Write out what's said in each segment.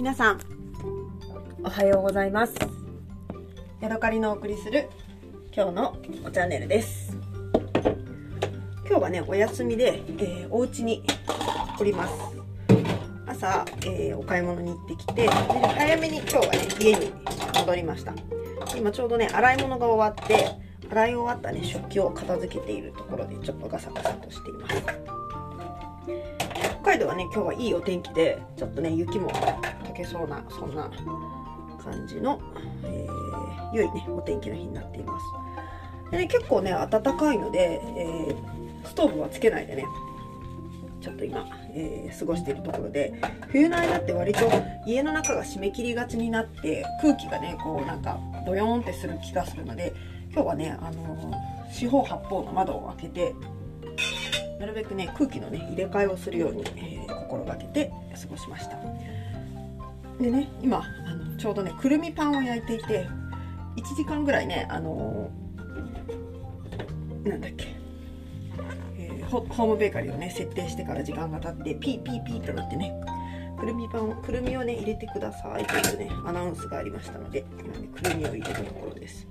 皆さん。おはようございます。ヤドカリのお送りする今日のチャンネルです。今日はねお休みで、えー、お家におります。朝、えー、お買い物に行ってきて早めに今日はね家に戻りました。今ちょうどね洗い物が終わって洗い終わったね食器を片付けているところでちょっとガサガサとしています。北海道はね今日はいいお天気でちょっとね雪もけそうなそんな感じの、えー、良いねお天気の日になっています。で、ね、結構ね暖かいので、えー、ストーブはつけないでねちょっと今、えー、過ごしているところで冬の間って割と家の中が締め切りがちになって空気がねこうなんかドヨーンってする気がするので今日はねあの四方八方の窓を開けてなるべくね空気のね入れ替えをするように、えー、心がけて過ごしました。でね今あのちょうどねくるみパンを焼いていて1時間ぐらいねあの、なんだっけ、えー、ホームベーカリーをね設定してから時間が経ってピーピーピーとなってねくるみパンくるみをね入れてくださいというねアナウンスがありましたので今ねくるみを入れるところです。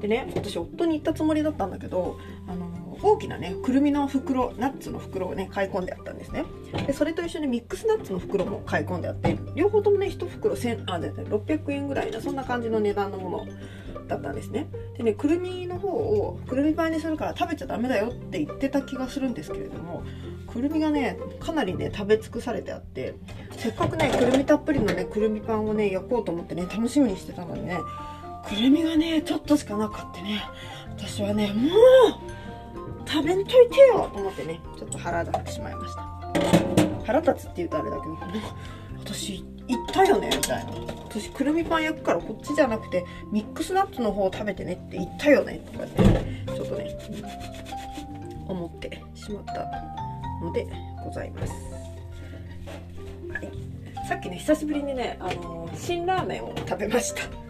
でね私夫に言ったつもりだったんだけどあの大きなねくるみの袋ナッツの袋をね買い込んであったんですね。でそれと一緒にミックスナッツの袋も買い込んであって両方ともね1袋1あ600円ぐらいなそんな感じの値段のものだったんですね。でねくるみの方をくるみパンにするから食べちゃダメだよって言ってた気がするんですけれどもくるみがねかなりね食べ尽くされてあってせっかくねくるみたっぷりのねくるみパンをね焼こうと思ってね楽しみにしてたのにねくるみがねちょっとしかなかってね私はねもう食べんといてよと思ってねちょっと腹立ってしまいました。腹立つって言うとあれだけど 私言ったよねみたいな。私くるみパン焼くからこっちじゃなくてミックスナッツの方を食べてねって言ったよねとかってちょっとね思ってしまったのでございます、はい、さっきね久しぶりにねあの、辛ラーメンを食べました。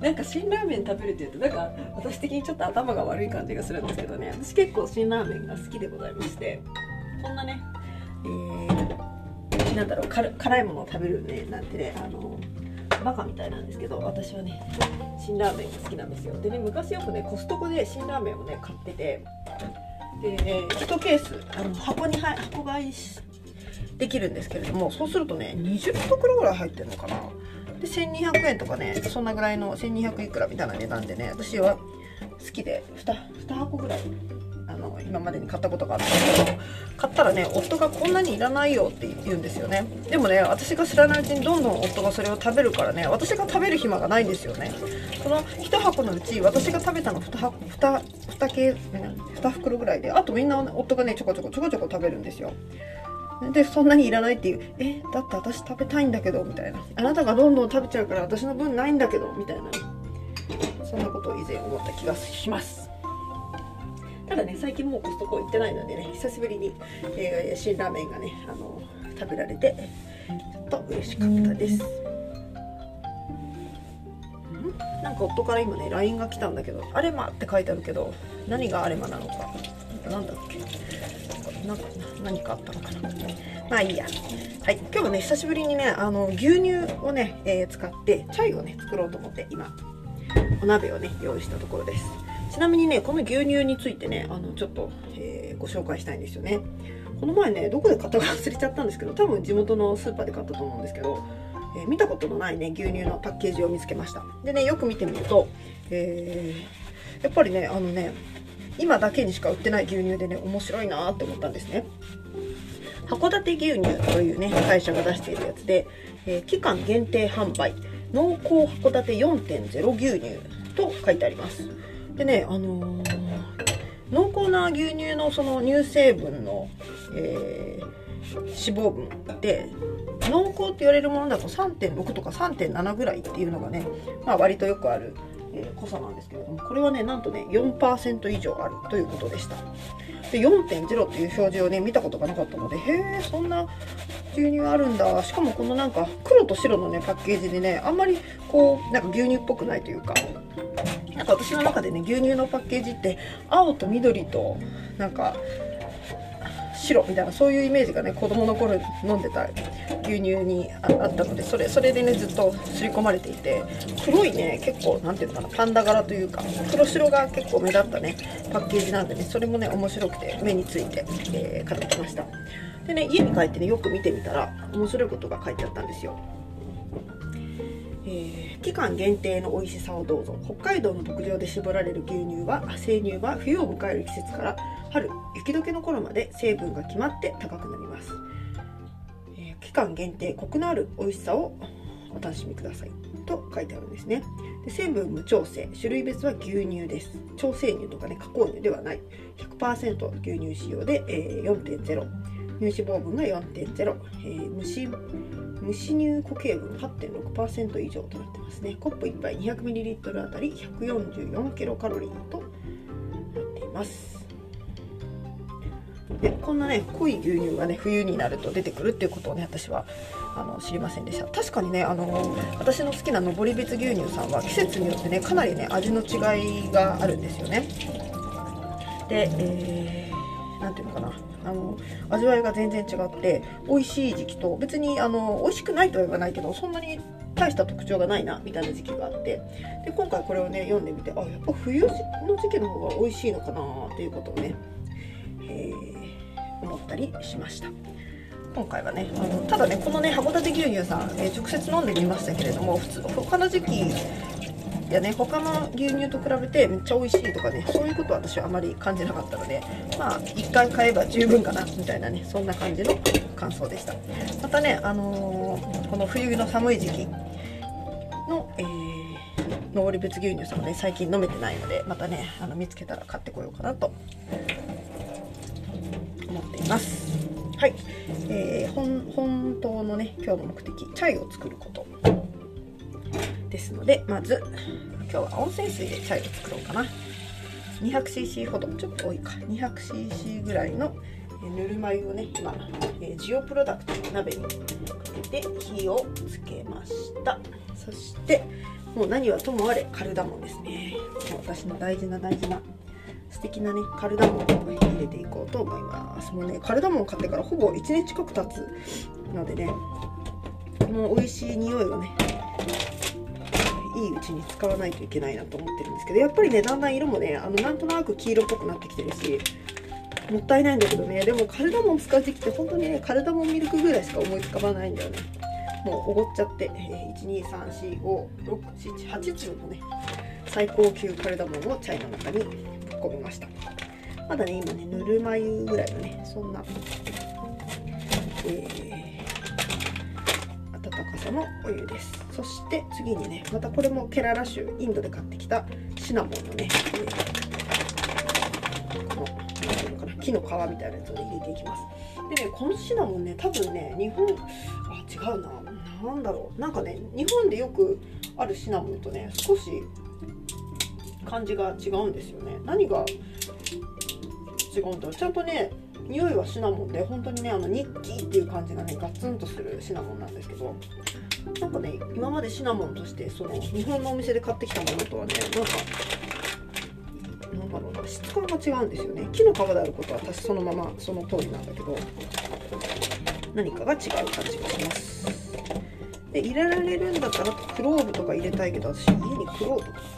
なんか辛ラーメン食べるって言うとなんか私的にちょっと頭が悪い感じがするんですけどね。私結構辛ラーメンが好きでございまして。こんなね。えー、なんだろう辛いものを食べるねなんてねあのバカみたいなんですけど私はね辛ラーメンが好きなんですよ。でね昔よくねコストコで辛ラーメンをね買ってて。で、ね、1ケースあの箱に箱買いできるんですけれどもそうするとね20袋ぐらい入ってるのかなで1200円とかねそんなぐらいの1200いくらみたいな値段でね私は好きで 2, 2箱ぐらいあの今までに買ったことがあったんですけど買ったらね夫がこんなにいらないよって言うんですよね。でもね私が知らないうちにどんどん夫がそれを食べるからね私が食べる暇がないんですよね。その1箱のうち私が食べたの 2, 箱 2, 2, 系2袋ぐらいであとみんな夫がねちょこちょこちょこちょこ食べるんですよ。でそんなにいらないっていうえだって私食べたいんだけどみたいな。あなたがどんどん食べちゃうから私の分ないんだけどみたいな。そんなことを以前思った気がします。ただね最近もうコストコ行ってないのでね久しぶりに、えー、辛ラーメンがねあの食べられてちょっと嬉しかったです。なんか夫から今ね LINE が来たんだけど「アレマ」って書いてあるけど何がアレマなのかなんだっけ？なんか何かあったのかな。まあいいや。はい。今日はね久しぶりにねあの牛乳をね、えー、使ってチャイをね作ろうと思って今お鍋をね用意したところです。ちなみにねこの牛乳についてねあのちょっと、えー、ご紹介したいんですよね。この前ねどこで買ったか忘れちゃったんですけど多分地元のスーパーで買ったと思うんですけど、えー、見たことのないね牛乳のパッケージを見つけました。でねよく見てみると、えー、やっぱりねあのね今だけにしか売ってない牛乳でね面白いなって思ったんですね。函館牛乳というね会社が出しているやつで、えー、期間限定販売濃厚函館4.0牛乳と書いてあります。でねあのー、濃厚な牛乳のその乳成分の、えー、脂肪分って濃厚って言われるものだと3.6とか3.7ぐらいっていうのがね、まあ、割とよくあるえー、濃さなんですけれどもこれはねなんとね4%以上あるということでした。で4.0っていう表示をね見たことがなかったのでへえそんな牛乳あるんだ。しかもこのなんか黒と白のねパッケージでねあんまりこうなんか牛乳っぽくないというかなんか私の中でね牛乳のパッケージって青と緑となんか白みたいなそういうイメージがね子供の頃飲んでた牛乳にあったのでそれそれでねずっと刷り込まれていて黒いね結構何ていうのかなパンダ柄というか黒白が結構目立ったねパッケージなんでねそれもね面白くて目について、えー、買ってきました。でね家に帰ってねよく見てみたら面白いことが書いてあったんですよ。えー、期間限定の美味しさをどうぞ。北海道の牧場で絞られる牛乳は生乳は冬を迎える季節から春雪解けの頃まで成分が決まって高くなります、えー、期間限定コクのある美味しさをお楽しみください。と書いてあるんですね。で成分無調整。種類別は牛乳です。調整乳とかね加工乳ではない。100%牛乳使用で、えー、4.0乳脂肪分が4.0、えー、無脂無脂乳固形分8.6%以上となってますね。コップ1杯 200ml あたり144キロカロリーとなっています。でこんなね濃い牛乳がね冬になると出てくるっていうことをね私はあの知りませんでした。確かにねあの私の好きな登別牛乳さんは季節によってねかなりね味の違いがあるんですよね。で、えー、なんていうのかな。あの味わいが全然違って美味しい時期と別にあの美味しくないとは言わないけどそんなに大した特徴がないなみたいな時期があって。で今回これをね読んでみてあやっぱ冬の時期の方が美味しいのかなっていうことをね、えー、ったりしました。今回はねあのただねこのね函館牛乳さん、えー、直接飲んでみましたけれども普通他の時期やね他の牛乳と比べてめっちゃ美味しいとかねそういうことは私はあまり感じなかったのでまあ1回買えば十分かなみたいなねそんな感じの感想でしたまたねあのー、この冬の寒い時期の、えー、登別牛乳さんもね最近飲めてないのでまたねあの見つけたら買ってこようかなとます。はい、えー、本本当のね今日の目的チャイを作ること。ですのでまず今日は温泉水でチャイを作ろうかな。200cc ほど。ちょっと多いか。200cc ぐらいのぬるま湯をね今、えジオプロダクトの鍋にかけて火をつけました。そしてもう何はともあれカルダモンですね。もう私の大事な大事な素敵なねカルダモンを入れていこうと思います。もうねカルダモン買ってからほぼ1年近く経つのでねもう美味しい匂いをねいいうちに使わないといけないなと思ってるんですけどやっぱりねだんだん色もねあのなんとなく黄色っぽくなってきてるしもったいないんだけどねでもカルダモン使う時期って本当にねカルダモンミルクぐらいしか思いつかばないんだよね。もうおごっちゃって、えー、123456788通のね最高級カルダモンをチャイの中にぶっ込みました。まだね今ねぬるま湯ぐらいのねそんな、えー高さのお湯です。そして次にねまたこれもケララ州インドで買ってきたシナモンのね、えー、この何ていうのかな木の皮みたいなやつを入れていきます。でねこのシナモンね多分ね日本あ違うな何だろう。なんかね日本でよくあるシナモンとね少し感じが違うんですよね。何が違うんだろう。ちゃんとね匂いはシナモンで本当にねあのニッキーっていう感じがねガツンとするシナモンなんですけどなんかね今までシナモンとしてその日本のお店で買ってきたものとはねなんかなんだろうな質感が違うんですよね。木の皮であることは私そのままその通りなんだけど何かが違う感じがします。で入れられるんだったらクローブとか入れたいけど私家にクローブ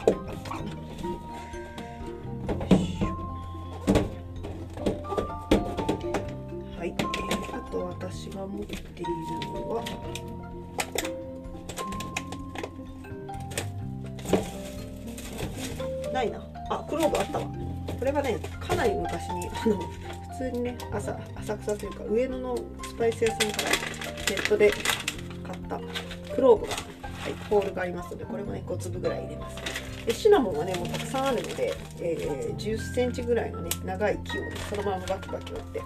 朝浅草というか上野のスパイス屋さんからネットで買ったクローブが、はい、ホールがありますのでこれもね5粒ぐらい入れます。でシナモンはねもうたくさんあるので、えー、1 0センチぐらいのね長い木を、ね、そのままバキバキ折って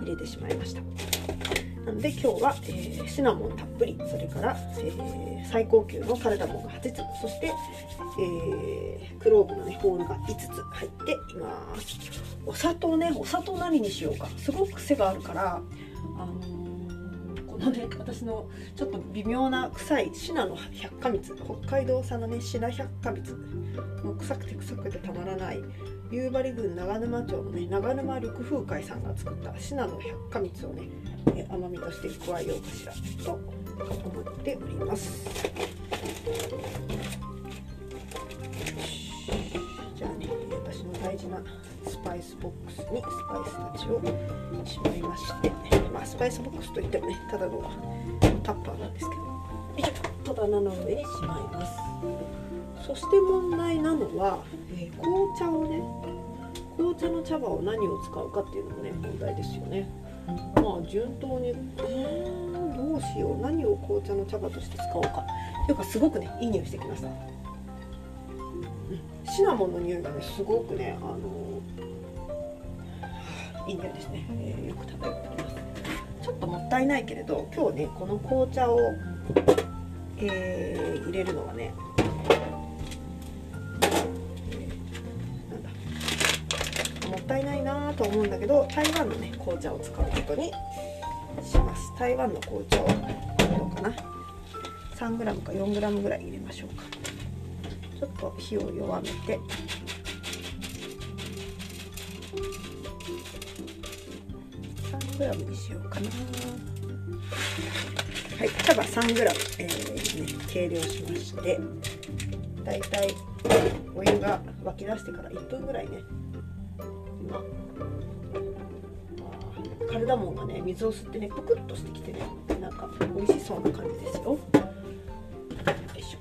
入れてしまいました。なので今日は、えー、シナモンたっぷり。それから、えー、最高級のカルダモンが8つ。そして、えー、クローブの、ね、ホールが5つ入っています。お砂糖ねお砂糖何にしようか。すごく癖があるから、あのー、このね私のちょっと微妙な臭いシナの百花蜜。北海道産のねシナ百花蜜。もう臭くて臭くてたまらない。夕張郡長沼町のね長沼緑風会さんが作ったシナの百花蜜をね甘みとして加えようかしらと思っております。じゃあね私の大事なスパイスボックスにスパイスたちをしまいまして。まあスパイスボックスといってもねただのタッパーなんですけど。よいしょ。戸棚の上にしまいます。そして問題なのは、紅茶をね紅茶の茶葉を何を使うかっていうのもね問題ですよね。まあ順当にうんどうしよう。何を紅茶の茶葉として使おうか。というかすごくねいい匂いしてきました、シナモンの匂いがねすごくねあのいい匂いですね、えー、よく漂っております。ちょっともったいないけれど今日ねこの紅茶を、えー、入れるのはねと思うんだけど台湾のね紅茶を使うことにします。台湾の紅茶をどうかな。3g か 4g ぐらい入れましょうか。ちょっと火を弱めて。3 g にしようかな。はい茶葉 3g、えーね、計量しまして。だいたいお湯が沸き出してから1分ぐらいねカルダモンがね水を吸ってねぷくっとしてきてねなんか美味しそうな感じですよ。よいしょ。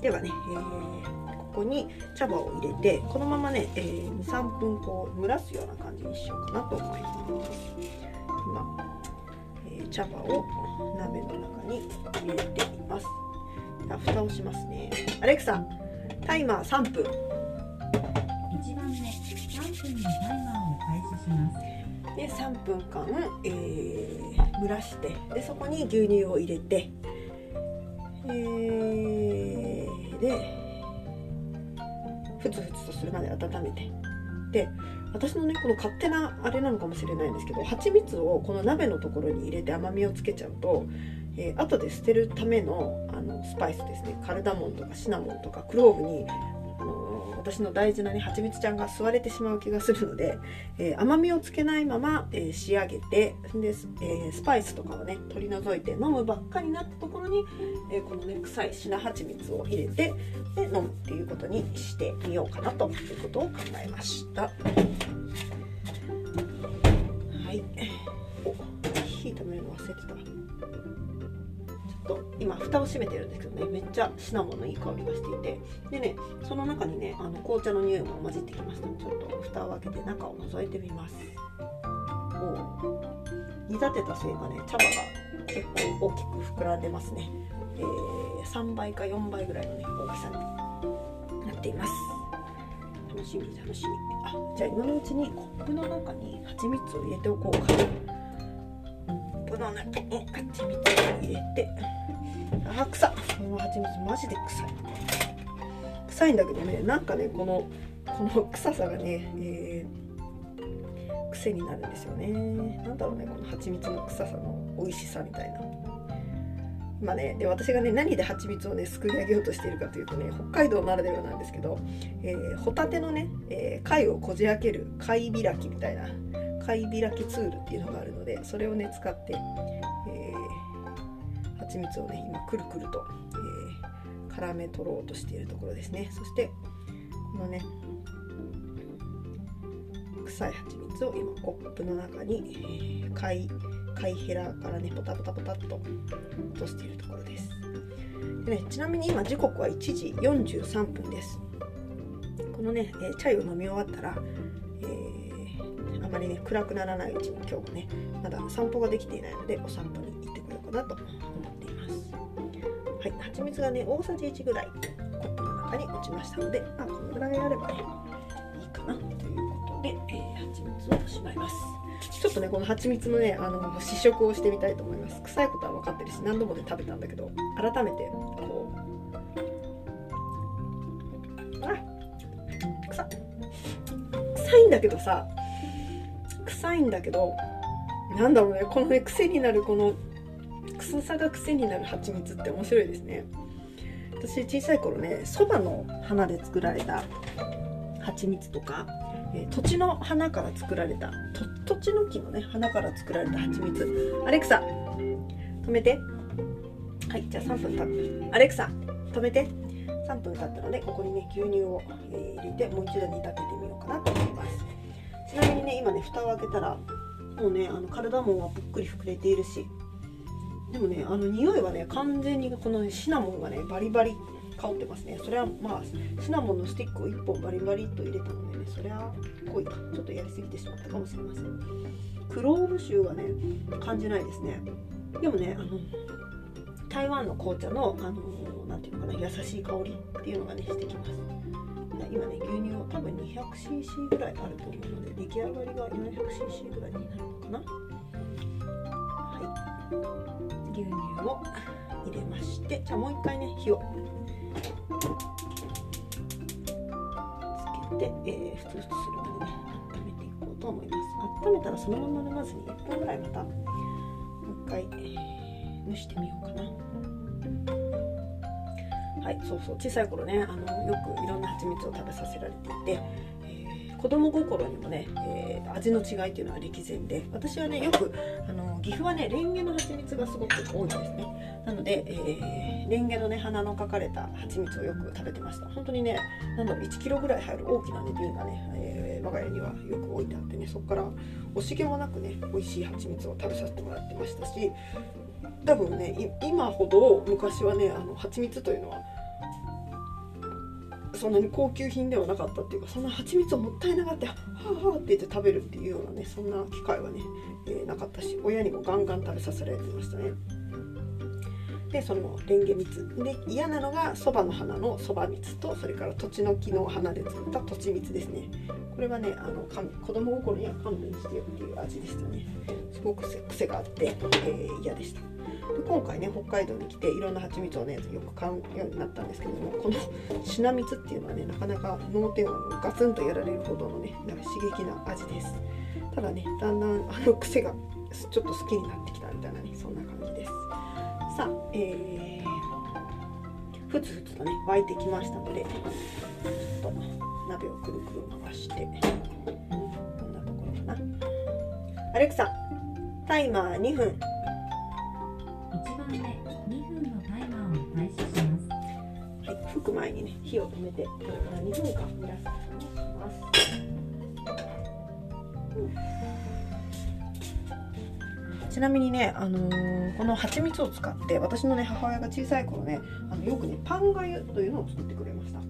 ではね、えー、ここに茶葉を入れてこのままね、えー、23分こう蒸らすような感じにしようかなと思います。今、えー、茶葉を鍋の中に入れています。じゃ蓋をしますね。アレクサタイマー3分。で3分間、えー、蒸らしてでそこに牛乳を入れて、えー、でふつふつとするまで温めて。で私のねこの勝手なあれなのかもしれないんですけど蜂蜜をこの鍋のところに入れて甘みをつけちゃうと、えー、後で捨てるためのあのスパイスですね。カルダモンとかシナモンとかクローブに私の大事なねはちみつちゃんが吸われてしまう気がするので、えー、甘みをつけないまま、えー、仕上げてで、えー、スパイスとかをね取り除いて飲むばっかりになったところに、えこのね臭いシナハチミツを入れてで飲むっていうことにしてみようかなということを考えました。蓋を閉めてるんですけどね。めっちゃシナモンのいい香りがしていて。でねその中にねあの紅茶の匂いも混じってきました。ちょっと蓋を開けて中を覗いてみます。お煮立てたせいかね茶葉が結構大きく膨らんでますね、えー、3倍か4倍ぐらいのね大きさになっています。楽しみ楽しみ。あじゃあ今のうちにコップの中に蜂蜜を入れておこうか。コップの中に蜂蜜を入れて。あ臭この蜂蜜マジで臭い。臭いんだけどねなんかねこのこの臭さがね、えー、癖になるんですよね。なんだろうねこの蜂蜜の臭さの美味しさみたいな。まあね、で私がね何で蜂蜜をねすくい上げようとしているかというとね北海道ならではなんですけど、えー、ホタテのね、えー、貝をこじ開ける貝開きみたいな貝開きツールっていうのがあるのでそれをね使って、蜂蜜をね今くるくると、えー、絡め取ろうとしているところですね。そしてこのね臭い蜂蜜を今コップの中に、えー、貝貝ヘラからねポタポタポタっと落としているところです。で、ね、ちなみに今時刻は1時43分です。このね、えー、チャイを飲み終わったら、えー、あまりね暗くならないうちに今日もねまだ散歩ができていないのでお散歩に行ってこようかなと思います蜂蜜がね大さじ1ぐらいコップの中に落ちましたのでまあこのぐらいあればねいいかなということで、えー、蜂蜜をしまいます。ちょっとねこの蜂蜜のねあの試食をしてみたいと思います。臭いことは分かってるし何度もね食べたんだけど改めてこうあ臭臭いんだけどさ臭いんだけどなんだろうねこのね癖になるこの臭さが癖になる蜂蜜って面白いですね。私小さい頃ねそばの花で作られた蜂蜜とか、えー、土地の花から作られた土地の木のね花から作られた蜂蜜。アレクサ止めて。はいじゃあ3分経ったアレクサ止めて。3分経ったのでここにね牛乳を、えー、入れてもう一度煮立ててみようかなと思います。ちなみにね今ね蓋を開けたらもうねあのカルダモンはぷっくり膨れているしでもねあの匂いはね完全にこの、シナモンがねバリバリ香ってますね。それはまあシナモンのスティックを1本バリバリっと入れたのでねそれは濃いか。ちょっとやりすぎてしまったかもしれません。クローブ臭はね感じないですね。でもねあの台湾の紅茶のあのなていうのかな優しい香りっていうのがねしてきます。今ね牛乳を多分 200cc ぐらいあると思うので出来上がりが 400cc ぐらいになるのかな。はい。牛乳を入れましてじゃあもう一回ね火をつけて、えー、ふつふつするまでね温めていこうと思います。温めたらそのまま飲まずに1分ぐらいまたもう一回、えー、蒸してみようかな。はいそうそう。小さい頃ねあのよくいろんな蜂蜜を食べさせられていて、えー、子供心にもね、えー、味の違いっていうのは歴然で私はねよくあの岐阜はねレンゲの蜂蜜がすごく多いんですね。なので、えー、レンゲのね花の描かれた蜂蜜をよく食べてました。本当にねなんだろう1キロぐらい入る大きなね瓶がね、えー、我が家にはよく置いてあってねそこから惜しげもなくね美味しい蜂蜜を食べさせてもらってましたし多分ね今ほど昔はねあの蜂蜜というのはそんなに高級品ではなかったっていうかそんな蜂蜜をもったいながってはあはあって言って食べるっていうようなねそんな機会はね、えー、なかったし親にもガンガン食べさせられてましたね。でそのレンゲ蜜で嫌なのがそばの花のそば蜜とそれから土地の木の花で作った土地蜜ですね。これはねあの子供心には勘弁してよっていう味でしたね。すごく癖があって、えー、嫌でした。今回ね北海道に来ていろんな蜂蜜をねよく買うようになったんですけどもこのシナ蜜っていうのはねなかなか脳天をガツンとやられるほどのねなんか刺激な味です。ただねだんだんあの癖がちょっと好きになってきたみたいなねそんな感じです。さあえー、ふつふつとね沸いてきましたのでちょっと鍋をくるくる回してこんなところかな。アレクサタイマー2分。く前にね火を止めてこれから2分間蒸らすことにします、ちなみにね、あのー、この蜂蜜を使って私のね母親が小さい頃ねあのよくねパンがゆというのを作ってくれました。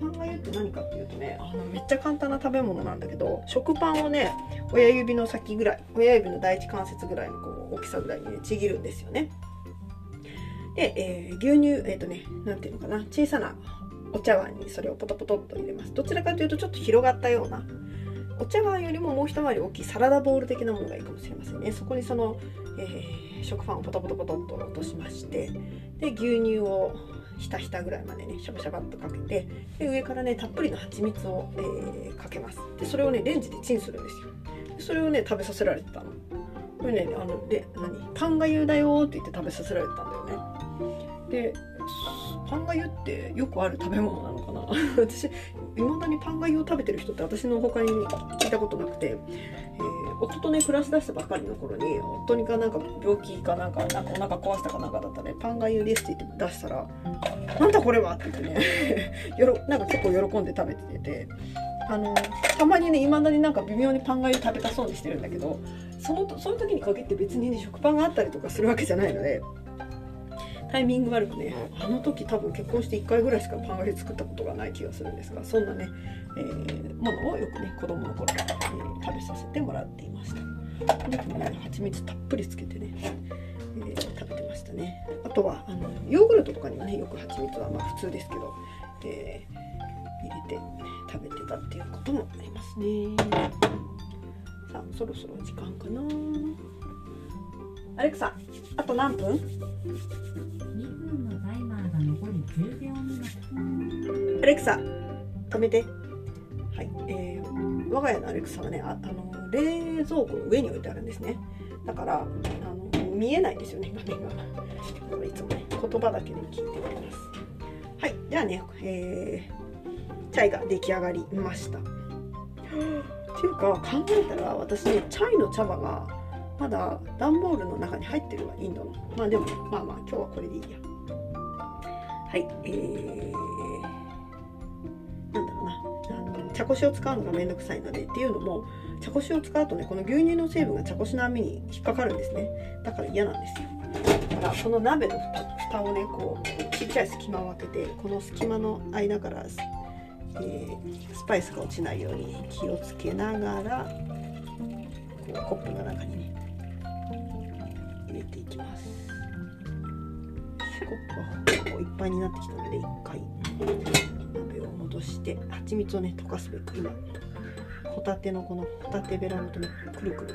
パンがゆって何かっていうとねあのめっちゃ簡単な食べ物なんだけど食パンをね親指の先ぐらい親指の第一関節ぐらいのこう大きさぐらいにねちぎるんですよね。で、えー、牛乳えっ、ー、とね何ていうのかな小さなお茶碗にそれをポトポトっと入れます。どちらかというとちょっと広がったようなお茶碗よりももう一回り大きいサラダボウル的なものがいいかもしれませんね。そこにその、えー、食パンをポトポトポトっと落としましてで牛乳をひたひたぐらいまでねシャバシャバっとかけてで上からねたっぷりの蜂蜜を、えー、かけます。でそれをねレンジでチンするんですよ。でそれをね食べさせられてたの。これねあので何パンがゆだよって言って食べさせられてたんだよねでパンがゆってよくある食べ物なのかな？私いまだにパンがゆを食べてる人って私の他に聞いたことなくて、えー、夫とね暮らしだしたばっかりの頃に夫にかなんか病気かなんかなんかお腹壊したかなんかだったねパンがゆですって言って出したら「なんだこれは!」って言ってね よろなんか結構喜んで食べててあのたまにねいまだになんか微妙にパンがゆ食べたそうにしてるんだけどそのその時に限って別にね食パンがあったりとかするわけじゃないので。タイミング悪くねあの時多分結婚して1回ぐらいしかパンがゆ作ったことがない気がするんですがそんなね、えー、ものをよくね子供の頃から、えー、食べさせてもらっていました。お肉もね蜂蜜たっぷりつけてね、えー、食べてましたね。あとはあのヨーグルトとかにもねよく蜂蜜はまあ普通ですけど、えー、入れて食べてたっていうこともありますね。さあそろそろ時間かな。アレクサあと何分？アレクサ止めて。はい、えー、我が家のアレクサはねあの冷蔵庫の上に置いてあるんですね。だからあの見えないんですよね画面が。いつもね言葉だけで聞いております。はいじゃあねえー、チャイが出来上がりました。っていうか考えたら私ねチャイの茶葉がまだ段ボールの中に入ってるわインドのまあでもまあまあ今日はこれでいいや。はいえー、なんだろうなあの茶こしを使うのがめんどくさいのでっていうのも茶こしを使うとねこの牛乳の成分が茶こしの網に引っかかるんですね。だから嫌なんですよ。だからこの鍋の蓋をねこうちっちゃい隙間を開けてこの隙間の間からえー、スパイスが落ちないように気をつけながらこうコップの中にね入れていきます。コップがいっぱいになってきたので一回。鍋を戻して蜂蜜をね溶かすべく今ホタテのこのホタテベラのとねくるくる。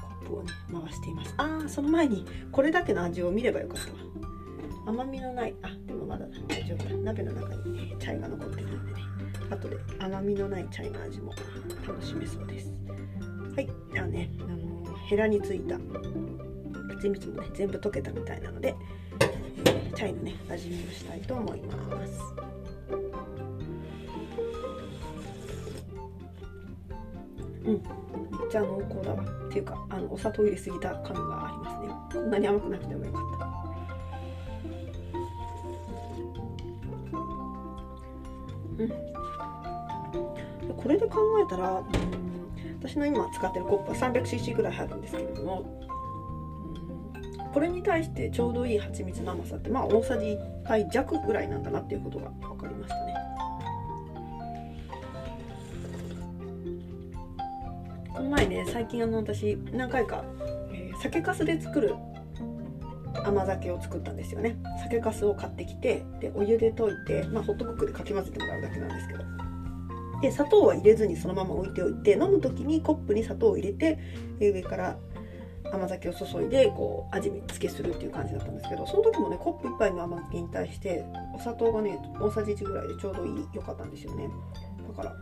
コップをね回しています。ああその前にこれだけの味を見ればよかったわ。甘みのないあでもまだ大丈夫だ。鍋の中に、ね、チャイが残ってるのでね。後で甘みのないチャイの味も楽しめそうです。はい。じゃあね、あのヘラについた。蜂蜜もね全部溶けたみたいなので、えー、チャイのね味見をしたいと思います。うん。めっちゃ濃厚だわ。っていうかあのお砂糖入れすぎた感がありますね。こんなに甘くなくてもよかった。うん、これで考えたら、うん、私の今使ってるコップは 300cc ぐらい入るんですけれども、これに対してちょうどいい蜂蜜の甘さってまあ大さじ1杯弱ぐらいなんだなっていうことが分かりましたね。この前ね最近あの私何回か、えー、酒粕で作る甘酒を作ったんですよね。酒粕を買ってきてでお湯で溶いて、まあ、ホットクックでかき混ぜてもらうだけなんですけど。で砂糖は入れずにそのまま置いておいて飲む時にコップに砂糖を入れて上から甘酒を注いでこう味付けするっていう感じだったんですけどその時もねコップ1杯の甘酒に対してお砂糖がね大さじ1ぐらいでちょうどいい良かったんですよね。だから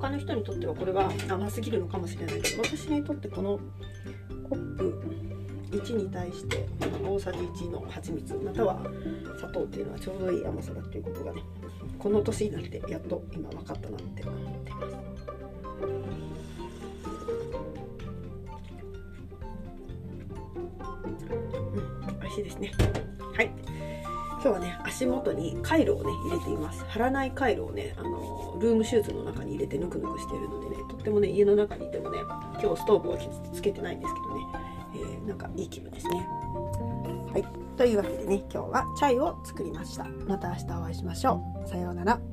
他の人にとってはこれは甘すぎるのかもしれないけど私にとってこの1に対して大さじ1の蜂蜜または砂糖っていうのはちょうどいい甘さだっていうことがねこの年になってやっと今分かったなって思ってます。うん、美味しいですね。はい。今日はね足元にカイロをね入れています貼らないカイロをねあのルームシューズの中に入れてぬくぬくしているのでねとってもね家の中にいてもね今日ストーブをつけてないんですけど、いい気分ですね。はい。というわけでね今日はチャイを作りました。また明日お会いしましょう。さようなら。